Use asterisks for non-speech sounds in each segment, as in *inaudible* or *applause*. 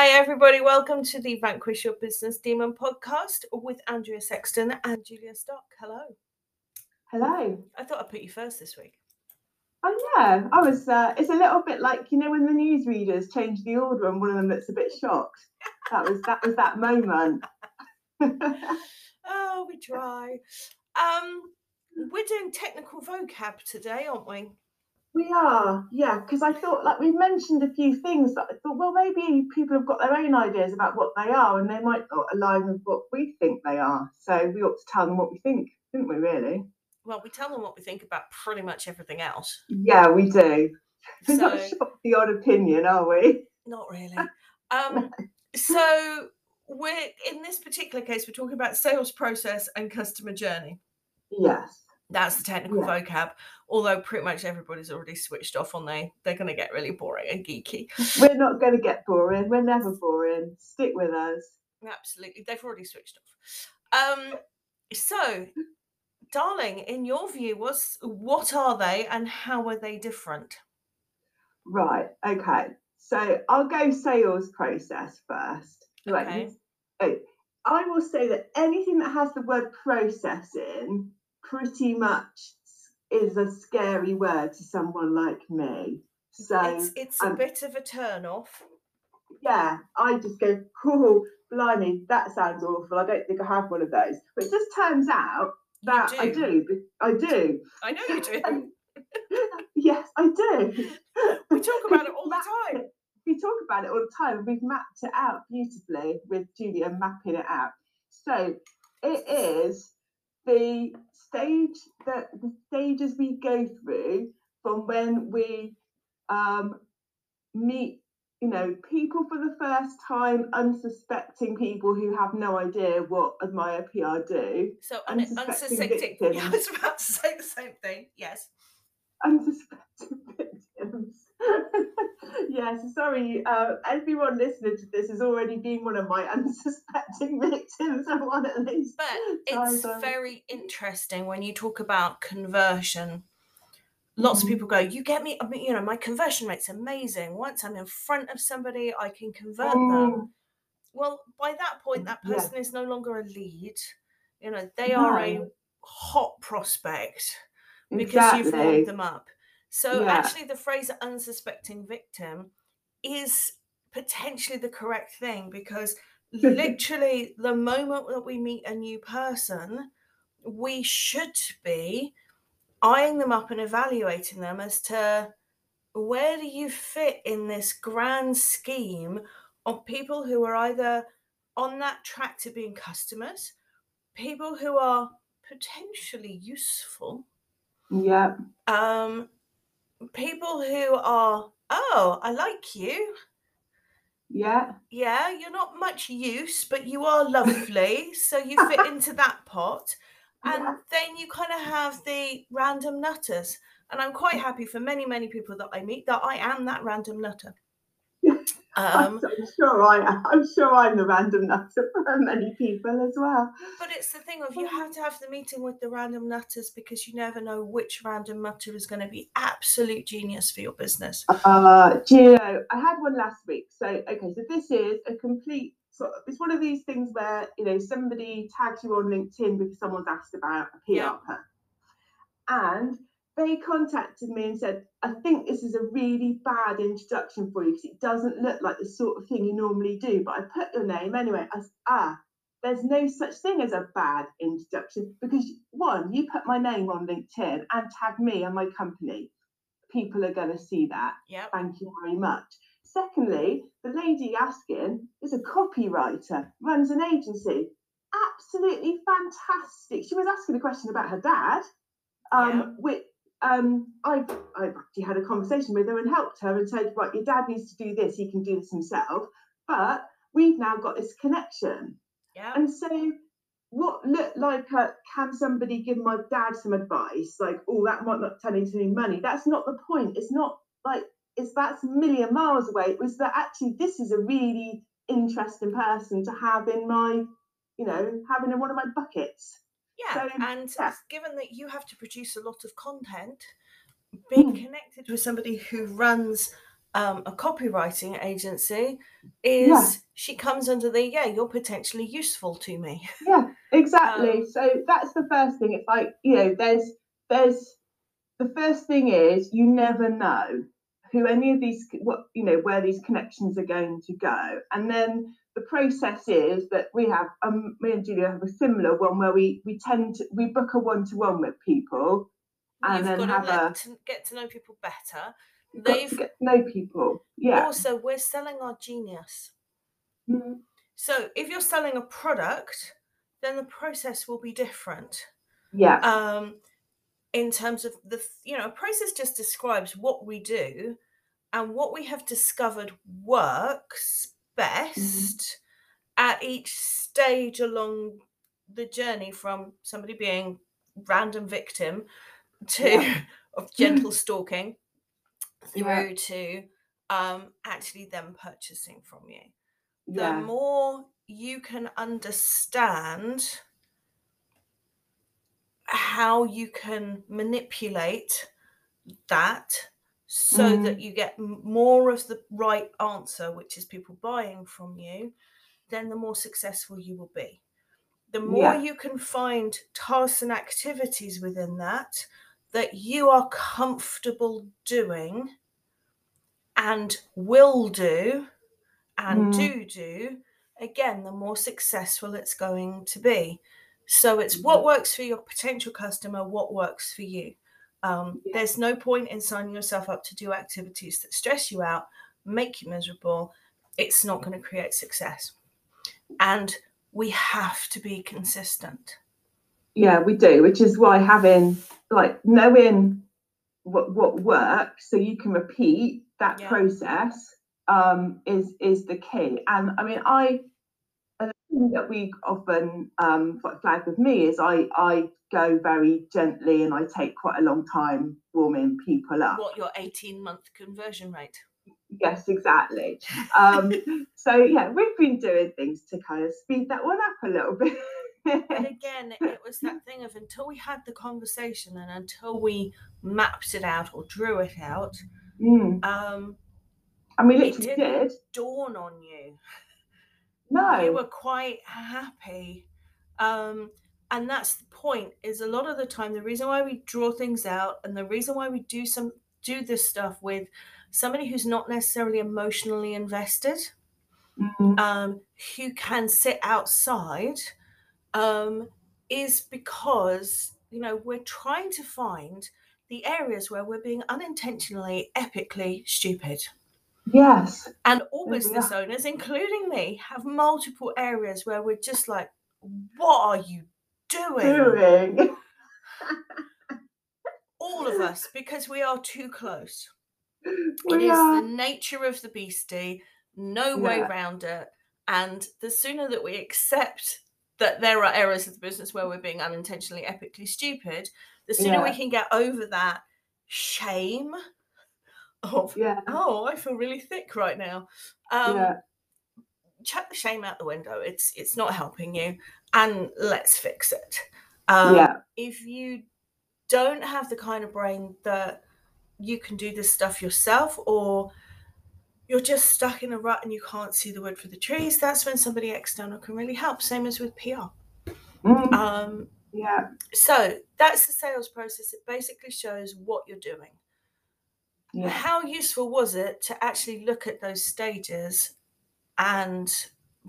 Hi, everybody. Welcome to the Vanquish Your Business Demon podcast with Andrea Sexton and Julia Stock. Hello. Hello. I thought I'd put you first this week. Oh yeah, I was. Uh, it's a little bit like you know when the newsreaders change the order and one of them looks a bit shocked. That was that was that moment. *laughs* oh, we try. Um, we're doing technical vocab today, aren't we? We are, yeah, because I thought like we mentioned a few things that I thought, well, maybe people have got their own ideas about what they are, and they might not align with what we think they are. So we ought to tell them what we think, didn't we? Really? Well, we tell them what we think about pretty much everything else. Yeah, we do. *laughs* We're So, not sure the odd opinion, are we? not really. Um, *laughs* so we're in this particular case, we're talking about sales process and customer journey. Yes. That's the technical Yeah. vocab. Although pretty much everybody's already switched off on they, they're going to get really boring and geeky. *laughs* We're not going to get boring. We're never boring. Stick with us. Absolutely, they've already switched off. Um, so, darling, in your view, was what are they and how are they different? Right. Okay. So I'll go sales process first. Right. Okay. oh, I will say that anything that has the word process in pretty much is a scary word to someone like me. So it's it's a um, bit of a turn off. yeah, I just go, cool, blimey, that sounds awful. I don't think I have one of those. But it just turns out that I do. do. I do. I know you do. *laughs* yes, I do. We talk about it all the time. We talk about it all the time. We've mapped it out beautifully with Julia mapping it out. So it is the stage that the stages we go through from when we um, meet, you know, people for the first time, unsuspecting people who have no idea what Admire PR do, So un- Unsuspecting unsuspecting. *laughs* Yeah, I was about to say the same thing. Yes. unsuspecting *laughs* victims. *laughs* yes, sorry, uh, everyone listening to this has already been one of my *laughs* unsuspecting victims at one of these. But it's I'm- very *laughs* interesting when you talk about conversion. Lots of Mhm. people go, You get me, I mean, you know, my conversion rate's amazing. Once I'm in front of somebody, I can convert them. Mm, Well, by that point, that Yeah. person is no longer a lead. You know, they are a hot prospect because you've warmed them up. So Yeah. actually, the phrase unsuspecting victim is potentially the correct thing because *laughs* literally the moment that we meet a new person, we should be eyeing them up and evaluating them as to where do you fit in this grand scheme of people who are either on that track to being customers, people who are potentially useful, Yeah, um, people who are, oh, I like you. yeah, Yeah, you're not much use, but you are lovely. so you fit *laughs* into that pot. And Yeah. then you kind of have the random nutters. And I'm quite happy for many, many people that I meet that I am that random nutter. I'm, Um, *laughs* I'm sure I. I'm sure I'm the random nutter *laughs* for many people as well. but it's the thing of you have to have the meeting with the random nutters because you never know which random nutter is going to be absolute genius for your business. Uh, do you know, I had one last week. So, okay, so this is a complete sort of, it's one of these things where, you know, somebody tags you on LinkedIn because someone's asked about a PR Yeah. And they contacted me and said, I think this is a really bad introduction for you because it doesn't look like the sort of thing you normally do. But I put your name anyway. I s- ah, there's no such thing as a bad introduction because one, you put my name on LinkedIn and tag me and my company. People are going to see that. Yep. Thank you very much. Secondly, the lady asking is a copywriter, runs an agency. Absolutely fantastic. She was asking a question about her dad, um, Yeah. which um, I've, I've actually had a conversation with her and helped her and said, right, your dad needs to do this, he can do this himself. But we've now got this connection. Yep. And so, what looked like a, can somebody give my dad some advice? Like, oh, that might not turn into any money. That's not the point. It's not like it's that's a million miles away. It was that actually this is a really interesting person to have in my, you know, having in one of my buckets. Yeah, So, and yeah. given that you have to produce a lot of content, being Mm. connected with somebody who runs um, a copywriting agency is Yeah. she comes under the yeah you're potentially useful to me Yeah, exactly. Um, so that's the first thing. It's like, you know, there's there's the first thing is you never know who any of these what you know where these connections are going to go. And then the process is that we have um me and Julia have a similar one where we we tend to we book a one-to-one with people and you've then got have to, a to get to know people better they've get to know people. Yeah. also we're selling our genius Mhm. so if you're selling a product then the process will be different Yeah. um in terms of the you know a process just describes what we do and what we have discovered works best at each stage along the journey from somebody being random victim to Yeah. *laughs* of *laughs* gentle stalking through Yeah. to um actually them purchasing from you the Yeah. more you can understand how you can manipulate that so Mm. that you get more of the right answer, which is people buying from you, then the more successful you will be. The more Yeah. you can find tasks and activities within that that you are comfortable doing and will do and Mm. do do, again, the more successful it's going to be. So it's what works for your potential customer, what works for you. Um, Yeah. There's no point in signing yourself up to do activities that stress you out, make you miserable. It's not going to create success. And we have to be consistent. Yeah, we do, which is why having like knowing what what works so you can repeat that Yeah. process um is is the key. And I mean I thing that we often um flag with me is I I go very gently and I take quite a long time warming people up. What your 18 month conversion rate? Yes, exactly. Um *laughs* so yeah, we've been doing things to kind of speed that one up a little bit. But *laughs* again, it was that thing of until we had the conversation and until we mapped it out or drew it out, Mm, um, and we It literally didn't. did. dawn on you. No. You were quite happy. Um, and that's the point, is a lot of the time the reason why we draw things out and the reason why we do some do this stuff with somebody who's not necessarily emotionally invested, Mm, um, who can sit outside, um, is because you know we're trying to find the areas where we're being unintentionally epically stupid. Yes. And all business owners, including me, have multiple areas where we're just like, what are you doing? Doing. *laughs* All of us, because we are too close. We it is are. the nature of the beastie, no way Yeah. round it. And the sooner that we accept that there are areas of the business where we're being unintentionally epically stupid, the sooner we can get over that shame of, Yeah. oh, I feel really thick right now. Um, yeah. chuck the shame out the window. It's it's not helping you, and let's fix it. Um, yeah. If you don't have the kind of brain that you can do this stuff yourself, or you're just stuck in a rut and you can't see the wood for the trees, that's when somebody external can really help. Same as with PR. Mm, Um, yeah. so that's the sales process. It basically shows what you're doing. Yeah. How useful was it to actually look at those stages and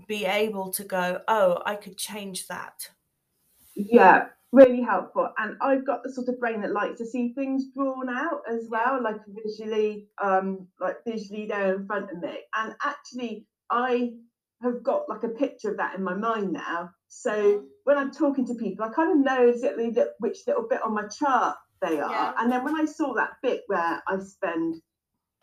be able to go, oh, I could change that? Yeah. Really helpful. And I've got the sort of brain that likes to see things drawn out as well, like visually, um, like visually there in front of me. And actually, I have got like a picture of that in my mind now. So Mhm. when I'm talking to people, I kind of know exactly that, which little bit on my chart they are. Yeah. And then when I saw that bit where I spend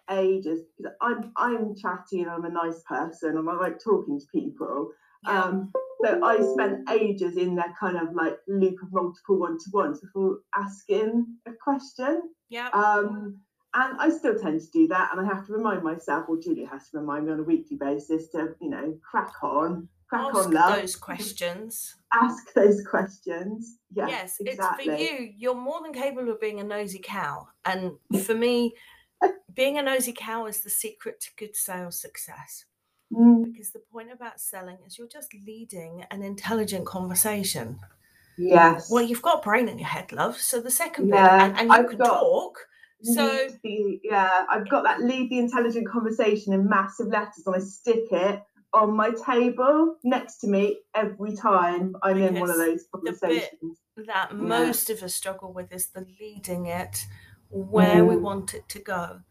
ages, because I'm I'm chatty and I'm a nice person and I like talking to people. Yeah. Um, so I spent ages in that kind of like loop of multiple one-to-ones before asking a question. yeah. Um, and I still tend to do that, and I have to remind myself, or Julia has to remind me on a weekly basis to, you know, crack on, crack Ask on, love, those questions. ask those questions. Yes, yes, exactly. it's for you. You're more than capable of being a nosy cow. And *laughs* for me, being a nosy cow is the secret to good sales success. Mm, Because the point about selling is you're just leading an intelligent conversation. yes. Well, you've got a brain in your head, love. So the second Yeah, bit, and, and you I've can got- talk. So the- yeah, I've got that lead the intelligent conversation in massive letters and I stick it on my table next to me every time I'm in one of Because those bit conversations. that Yeah. most of us struggle with is the leading it where we Mm. want it to go.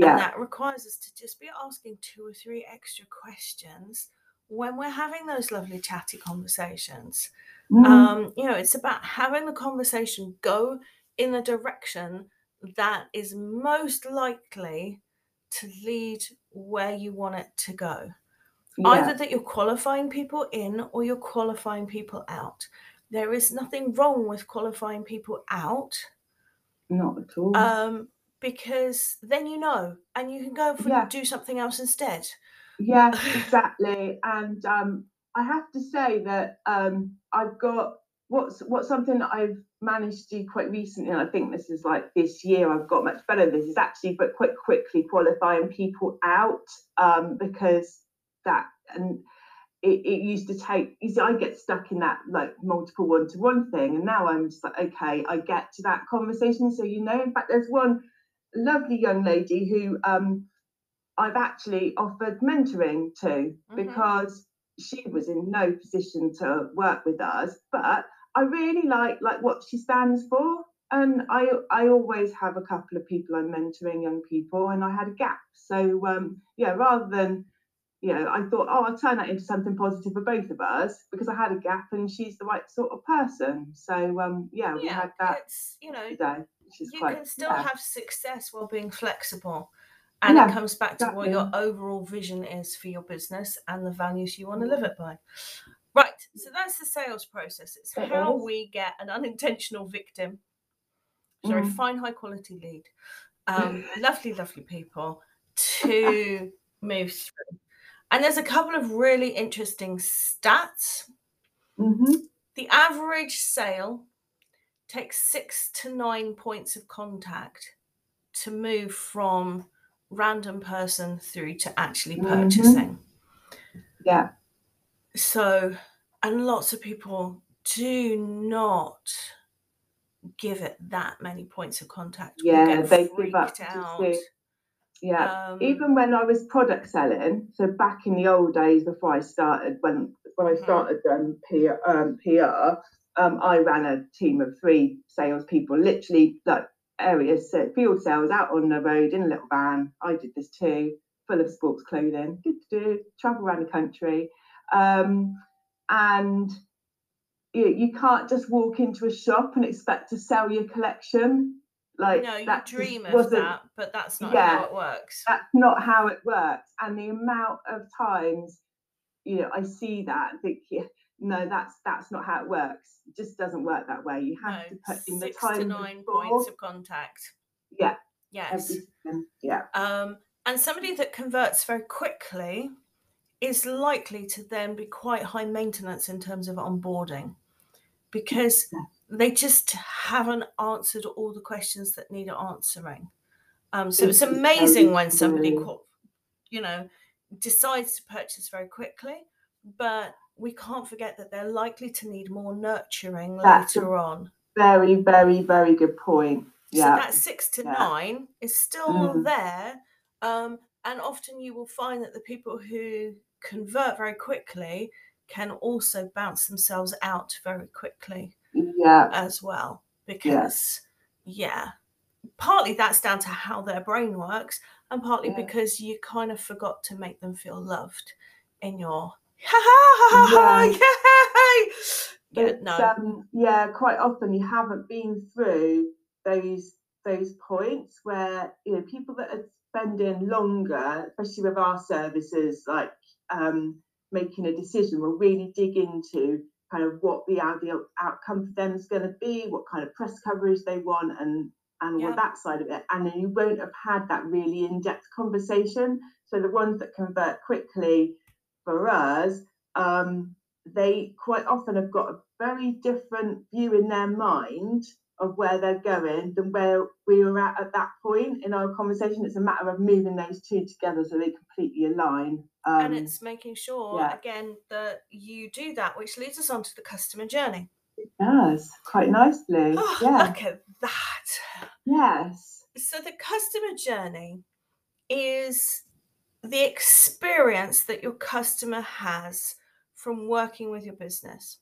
And Yeah, that requires us to just be asking two or three extra questions when we're having those lovely chatty conversations. Mm, Um, you know, it's about having the conversation go in the direction that is most likely to lead where you want it to go. Yeah, Either that you're qualifying people in or you're qualifying people out. There is nothing wrong with qualifying people out not at all. um, because then you know and you can go for Yeah. do something else instead. Yeah, *laughs* exactly. And um, I have to say that um, I've got what's what's something that I've managed to do quite recently, and I think this is like this year I've got much better. This is actually, but quite quickly qualifying people out um, because that and it, it used to take. You see, I get stuck in that like multiple one to one thing, and now I'm just like, okay, I get to that conversation. So you know, in fact, there's one lovely young lady who um, I've actually offered mentoring to Mhm. because she was in no position to work with us, but I really like like what she stands for. And I I always have a couple of people I'm mentoring young people, and I had a gap. So um, yeah, rather than you know, I thought, oh, I'll turn that into something positive for both of us because I had a gap and she's the right sort of person. So um, yeah, we Yeah, had that it's you know today, you quite can still yeah. have success while being flexible. And Yeah, it comes back to what your overall vision is for your business and the values you want to live it by. Right. So that's the sales process. It's It how is. we get an unintentional victim, sorry, Mm. fine, high quality lead, um, *laughs* lovely, lovely people to move through. And there's a couple of really interesting stats. hmm The average sale takes six to nine points of contact to move from random person through to actually Mhm. purchasing. Yeah. So, and lots of people do not give it that many points of contact. Yeah, they give up too out. soon. Yeah. Um, Even when I was product selling, so back in the old days before I started, when when I Mhm. started um, PR, um, PR um, I ran a team of three salespeople, literally like areas, so field sales out on the road in a little van. I did this too, full of sports clothing, do, do, travel around the country. Um, and you, you can't just walk into a shop and expect to sell your collection. Like no, you that dream of that, but that's not Yeah. how it works. that's not how it works. And the amount of times, you know, I see that and think, yeah, no, that's that's not how it works. It just doesn't work that way. You have No, to put in the six time to nine before. points of contact. Yeah, Yes. everything. Yeah. Um, and somebody that converts very quickly is likely to then be quite high maintenance in terms of onboarding because. They just haven't answered all the questions that need answering. Um, so it's amazing when somebody, you know, decides to purchase very quickly, but we can't forget that they're likely to need more nurturing That's later on. Very, very, very good point. So Yeah. that six to yeah. nine is still Mm. there. Um, and often you will find that the people who convert very quickly can also bounce themselves out very quickly Yeah. as well. Because, yeah, partly that's down to how their brain works, and partly Yeah. because you kind of forgot to make them feel loved in your *laughs* ha ha ha ha Yeah. yay! Yeah, It's, no. um, yeah, quite often you haven't been through those those points where you know people that are spending longer, especially with our services, like um, making a decision, will really dig into kind of what the ideal outcome for them is going to be, what kind of press coverage they want, and and all that side of it. And then you won't have had that really in-depth conversation. So the ones that convert quickly for us, um, they quite often have got a very different view in their mind of where they're going than where we were at at that point in our conversation. It's a matter of moving those two together so they completely align. Um, and it's making sure yeah. again that you do that, which leads us on to the customer journey. it does quite nicely. Oh, yeah. look at that. Yes. So the customer journey is the experience that your customer has from working with your business.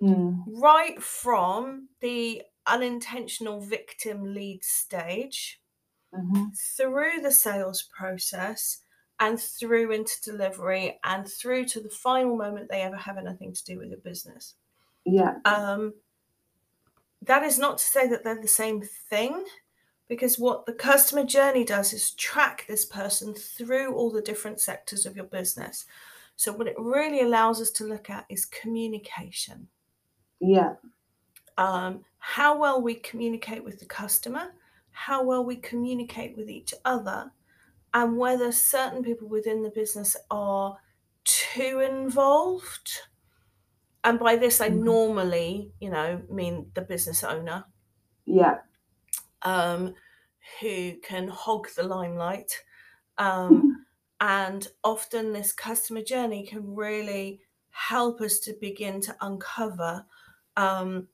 Mm. right from the unintentional victim lead stage Mhm. through the sales process and through into delivery and through to the final moment they ever have anything to do with your business. Yeah. Um, that is not to say that they're the same thing, because what the customer journey does is track this person through all the different sectors of your business. So, what it really allows us to look at is communication Yeah. um, how well we communicate with the customer, how well we communicate with each other, and whether certain people within the business are too involved. And by this, I Mhm. normally, you know, mean the business owner Yeah. um, who can hog the limelight. Um, and often, this customer journey can really help us to begin to uncover um,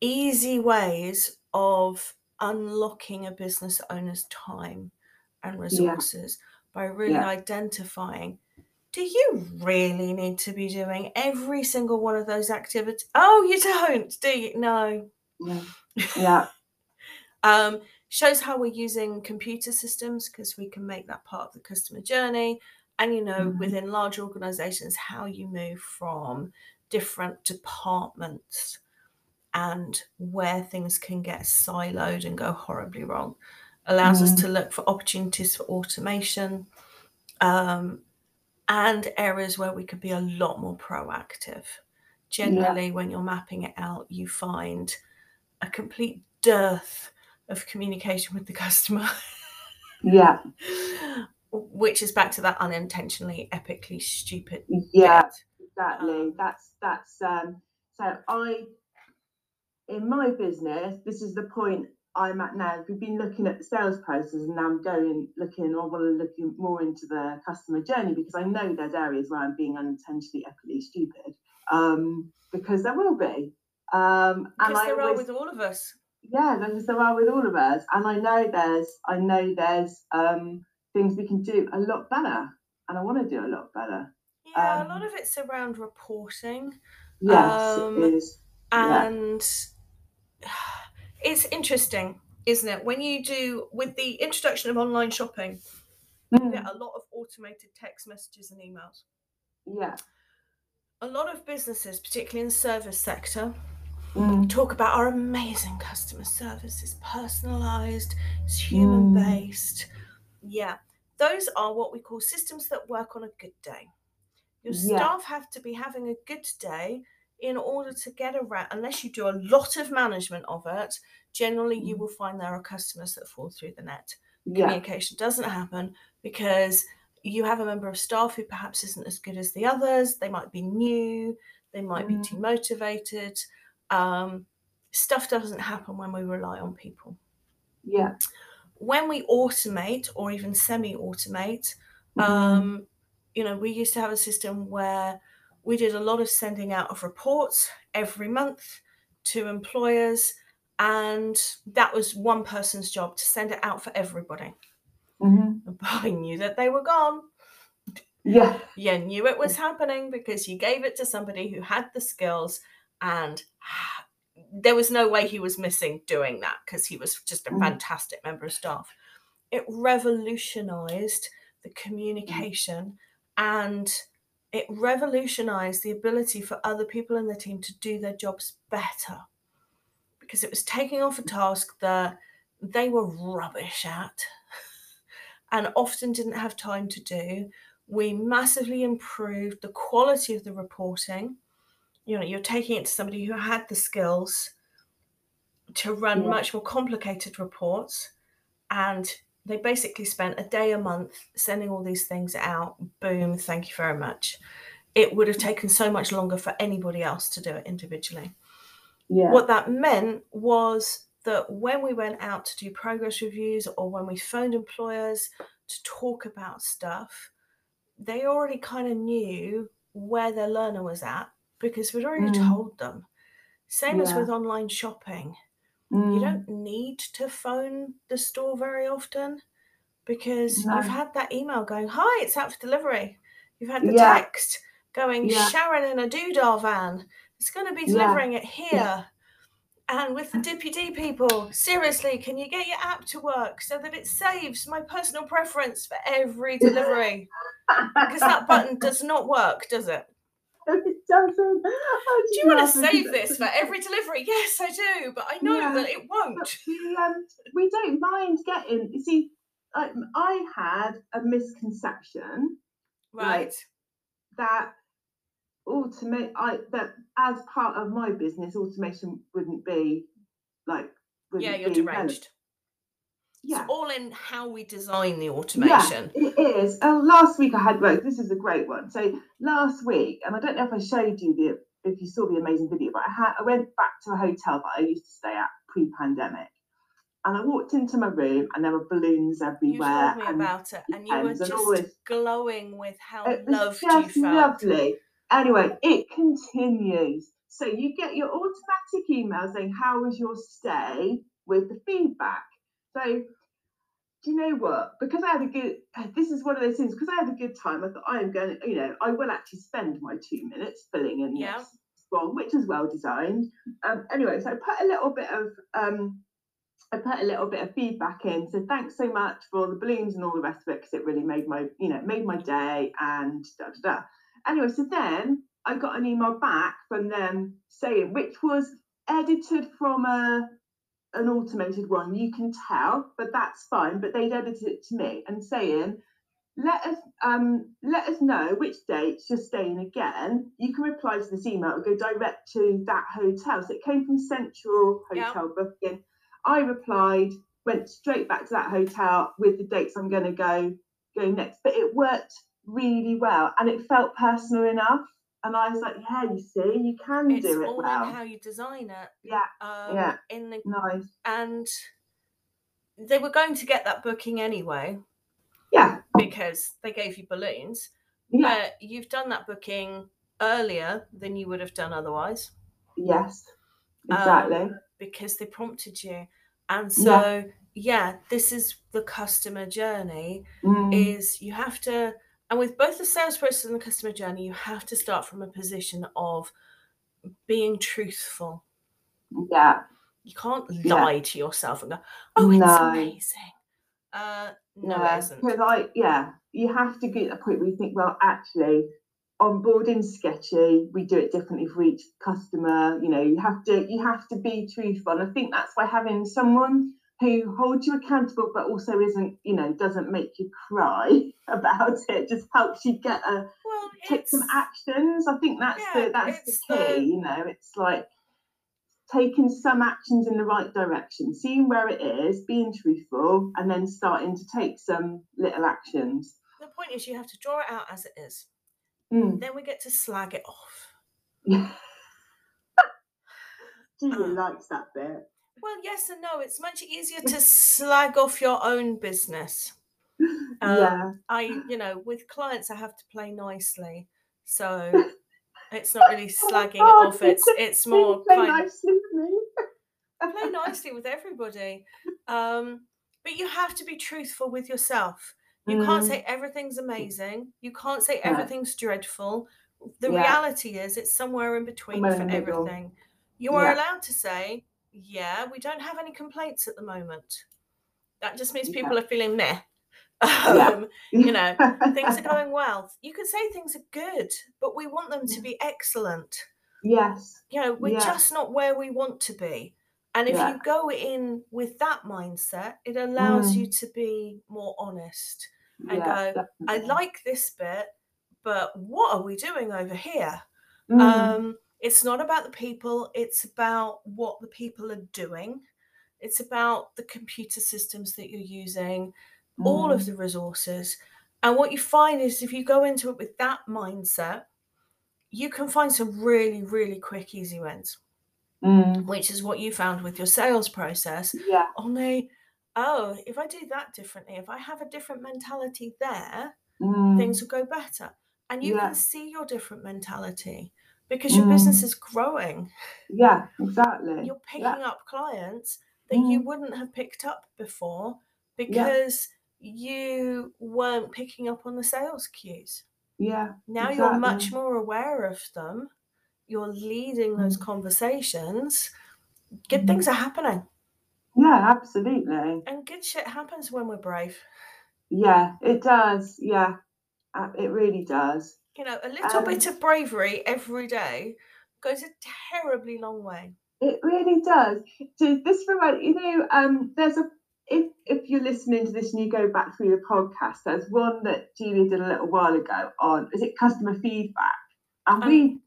easy ways of unlocking a business owner's time and resources by really Yeah. identifying do you really need to be doing every single one of those activities? Oh, you don't, do you? No. Yeah. Yeah. *laughs* Um, shows how we're using computer systems because we can make that part of the customer journey. And, you know, Mhm. within large organizations, how you move from different departments and where things can get siloed and go horribly wrong. Allows us Mhm. to look for opportunities for automation um, and areas where we could be a lot more proactive. Generally, when you're mapping it out, you find a complete dearth of communication with the customer, Yeah. *laughs* which is back to that unintentionally epically stupid. Yeah. bit. Exactly. Um, That's that's um so I in my business, this is the point I'm at now. We've been looking at the sales process and now I'm going looking or want to look more into the customer journey because I know there's areas where I'm being unintentionally epically stupid. Um, because there will be. Um and Because I there are with all of us. yeah, there are with all of us. And I know there's I know there's um things we can do a lot better. And I want to do a lot better. Yeah, a lot Um, of it's around reporting. Yes, Um, it is. Yeah. It's interesting isn't it? When you do with the introduction of online shopping you Mm, get a lot of automated text messages and emails. Yeah. a lot of businesses particularly in the service sector Mm, talk about our amazing customer service. Is personalized it's human Mm. based yeah those are what we call systems that work on a good day. Your Yeah. staff have to be having a good day in order to get around unless you do a lot of management of it generally you Mm. will find there are customers that fall through the net yeah. communication doesn't happen because you have a member of staff who perhaps isn't as good as the others they might be new they might be too motivated. um, stuff doesn't happen when we rely on people Yeah. when we automate or even semi-automate Mhm. um, you know we used to have a system where we did a lot of sending out of reports every month to employers and that was one person's job to send it out for everybody Mhm. but *laughs* i knew that they were gone Yeah. you knew it was happening because you gave it to somebody who had the skills and *sighs* there was no way he was missing doing that because he was just a Mm. fantastic member of staff it revolutionized the communication and it revolutionized the ability for other people in the team to do their jobs better because it was taking off a task that they were rubbish at *laughs* and often didn't have time to do. We massively improved the quality of the reporting. You know, you're taking it to somebody who had the skills to run Yeah. much more complicated reports and they basically spent a day a month sending all these things out. Boom, thank you very much. It would have taken so much longer for anybody else to do it individually. Yeah. What that meant was that when we went out to do progress reviews or when we phoned employers to talk about stuff, they already kind of knew where their learner was at because we'd already Mm. told them. Same as with online shopping. You Mm, don't need to phone the store very often because No. you've had that email going, Hi, it's out for delivery. You've had the Yeah. text going, Yeah. Sharon in a doodah van. It's going to be Yeah. delivering it here. And with the DPD people, seriously, can you get your app to work so that it saves my personal preference for every delivery? Because that button does not work, does it? *laughs* it doesn't. Do you want to save this for every delivery? Yes, I do, but I know Yeah. that it won't. We, um, we don't mind getting. You see, I, I had a misconception Right. that automate. I that as part of my business, automation wouldn't be like. Wouldn't Yeah, you're be deranged. Yeah. It's all in how we design the automation. Yeah, it is. Oh, last week I had this is a great one. So last week, and I don't know if I showed you the if you saw the amazing video, but I had I went back to a hotel that I used to stay at pre-pandemic, and I walked into my room and there were balloons everywhere. You told me and about it, and you were just this. glowing with how loved you felt. lovely. Anyway, it continues. So you get your automatic email saying how was your stay with the feedback. So do you know what? Because I had a good, *sighs* this is one of those things. Because I had a good time, I thought I am going. You know, I will actually spend my two minutes filling in Yeah. this form, which is well designed. Um, anyway, so I put a little bit of um, I put a little bit of feedback in. So thanks so much for the balloons and all the rest of it because it really made my, you know, made my day and da da da. Anyway, so then I got an email back from them saying, which was edited from a an automated one, you can tell, but that's fine. But they'd edited it to me and saying, let us um let us know which dates you're staying again. You can reply to this email, it'll go direct to that hotel. So it came from Central. Hotel Booking. I replied, went straight back to that hotel with the dates I'm gonna go go next. But it worked really well and it felt personal enough. And I was like, yeah, you see, you can It's do it all well. in how you design it. Yeah, Um, yeah. In the nice. and they were going to get that booking anyway Yeah, because they gave you balloons. yeah, But you've done that booking earlier than you would have done otherwise yes, Um, exactly. because they prompted you. And Yeah. so, yeah, this is the customer journey. Mm, is you have to and with both the sales process and the customer journey you have to start from a position of being truthful yeah, you can't Yeah. lie to yourself and go oh it's No. amazing uh no yeah. it isn't Because I, yeah, you have to get to a point where you think, well, actually, onboarding sketchy, we do it differently for each customer. You know, you have to, you have to be truthful. And I think that's why having someone who holds you accountable, but also isn't, you know, doesn't make you cry *laughs* about it, just helps you get a well take some actions. I think that's yeah, the that's the key. the- You know, it's like taking some actions in the right direction, seeing where it is, being truthful, and then starting to take some little actions. the point is you have to draw it out as it is Mm. then we get to slag it off *laughs* Yeah. Julia Uh. likes that bit. Well yes and no it's much easier to *laughs* slag off your own business Um, yeah. I, you know, with clients, I have to play nicely. So *laughs* it's not really slagging it Oh, off. It's it's more play kind nicely with me. play nicely with everybody. Um, but you have to be truthful with yourself. You can't Mm. say everything's amazing. You can't say Yeah. everything's dreadful. The Yeah. reality is it's somewhere in between for in the middle. everything. You are Yeah. allowed to say, yeah, we don't have any complaints at the moment. That just means Yeah. people are feeling meh. Yeah. *laughs* Um, you know, things are *laughs* going well. You could say things are good, but we want them to be excellent. yes. You know, we're Yeah. just not where we want to be. And if Yeah. you go in with that mindset, it allows Mm. you to be more honest. and yeah, go, I like this bit, but what are we doing over here? Mm. Um, it's not about the people, it's about what the people are doing. It's about the computer systems that you're using, all of Mm. the resources. And what you find is if you go into it with that mindset, you can find some really, really quick, easy wins. Mm. which is what you found with your sales process. Yeah. Only, oh, if I do that differently, if I have a different mentality there, Mm. things will go better. And you Yeah. can see your different mentality because your business Mm. is growing. Yeah, exactly. You're picking Yeah. up clients that you Mm. wouldn't have picked up before because you weren't picking up on the sales cues. Yeah. Now you're much more aware of them. You're leading those Mm. conversations. Good Mm. things are happening. Yeah, absolutely. And good shit happens when we're brave. Yeah, it does. Yeah, it really does. You know, a little bit Um, of bravery every day goes a terribly long way. It really does. So this remind you know, um, there's a if if you're listening to this and you go back through the podcast, there's one that Julia did a little while ago on is it customer feedback, and Um, we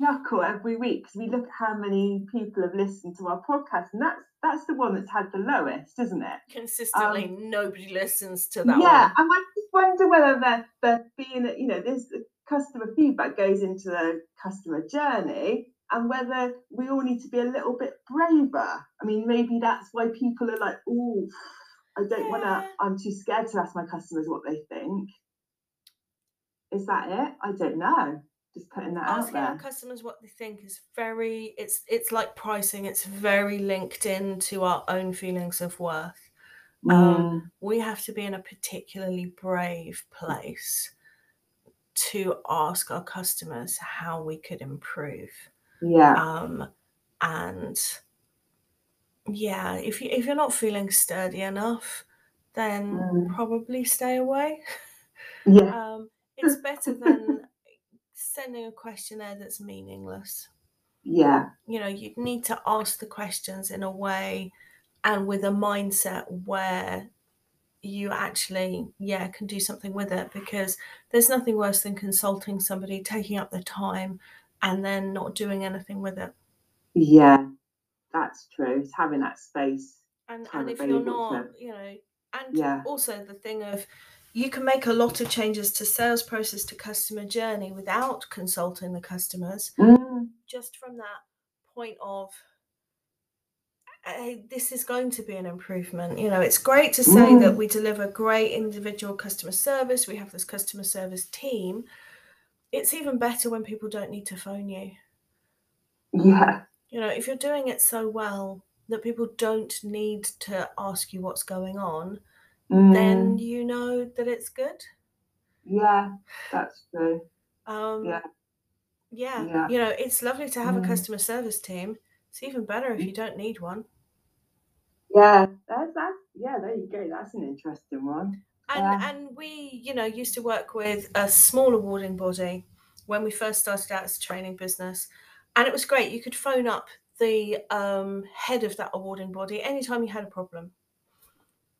chuckle every week because we look at how many people have listened to our podcast, and that's that's the one that's had the lowest, isn't it? Consistently, Um, nobody listens to that yeah, one. and I just wonder whether they're, they're being, you know, this customer feedback goes into the customer journey and whether we all need to be a little bit braver. I mean, maybe that's why people are like, oh, I don't want to, I'm too scared to ask my customers what they think. Is that it? I don't know. Just putting that out Asking our there. customers what they think is very it's it's like pricing, it's very linked into our own feelings of worth. Um, we have to be in a particularly brave place to ask our customers how we could improve. Yeah. Um, and yeah, if you if you're not feeling sturdy enough, then Mm. probably stay away. Yeah. *laughs* Um, it's better than *laughs* sending a questionnaire that's meaningless. Yeah. You know, you need to ask the questions in a way and with a mindset where you actually, yeah, can do something with it because there's nothing worse than consulting somebody, taking up the time, and then not doing anything with it. Yeah. That's true. It's having that space. And and if you're available to- not, you know, and Yeah. also the thing of you can make a lot of changes to sales process to customer journey without consulting the customers Mm, just from that point of hey, this is going to be an improvement. You know, it's great to say that Mm. we deliver great individual customer service, we have this customer service team. It's even better when people don't need to phone you. yeah. You know, if you're doing it so well that people don't need to ask you what's going on, then Mm, you know that it's good. yeah. That's true. Um, Yeah. yeah, Yeah. you know, it's lovely to have a Mm. customer service team. It's even better if you don't need one. Yeah, that's that. Yeah, there you go. That's an interesting one. And Yeah. and we, you know, used to work with a small awarding body when we first started out as a training business, and it was great. You could phone up the um, head of that awarding body anytime you had a problem.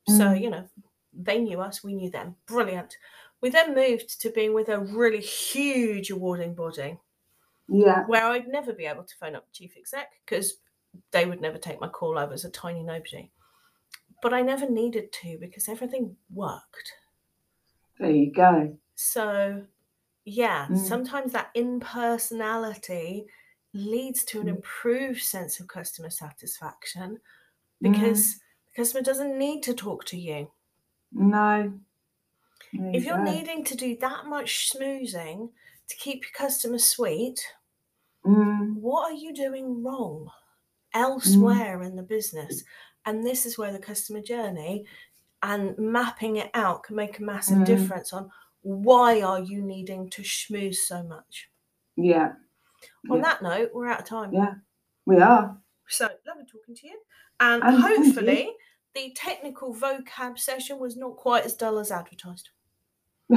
So Mm. you know, they knew us, we knew them. Brilliant. We then moved to being with a really huge awarding body Yeah. where I'd never be able to phone up the chief exec because they would never take my call. I was a tiny nobody. But I never needed to because everything worked. There you go. So, yeah, Mm. sometimes that impersonality leads to an Mm. improved sense of customer satisfaction Mm. because the customer doesn't need to talk to you. No. There If you you're needing to do that much smoozing to keep your customer sweet, Mm, what are you doing wrong Mm. elsewhere in the business? And this is where the customer journey and mapping it out can make a massive Mm. difference on why are you needing to schmooze so much. yeah. On Yeah. that note, we're out of time. Yeah. We are. So lovely talking to you. And thank you. hopefully the technical vocab session was not quite as dull as advertised. *laughs*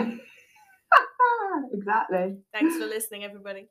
exactly. Thanks for listening, everybody.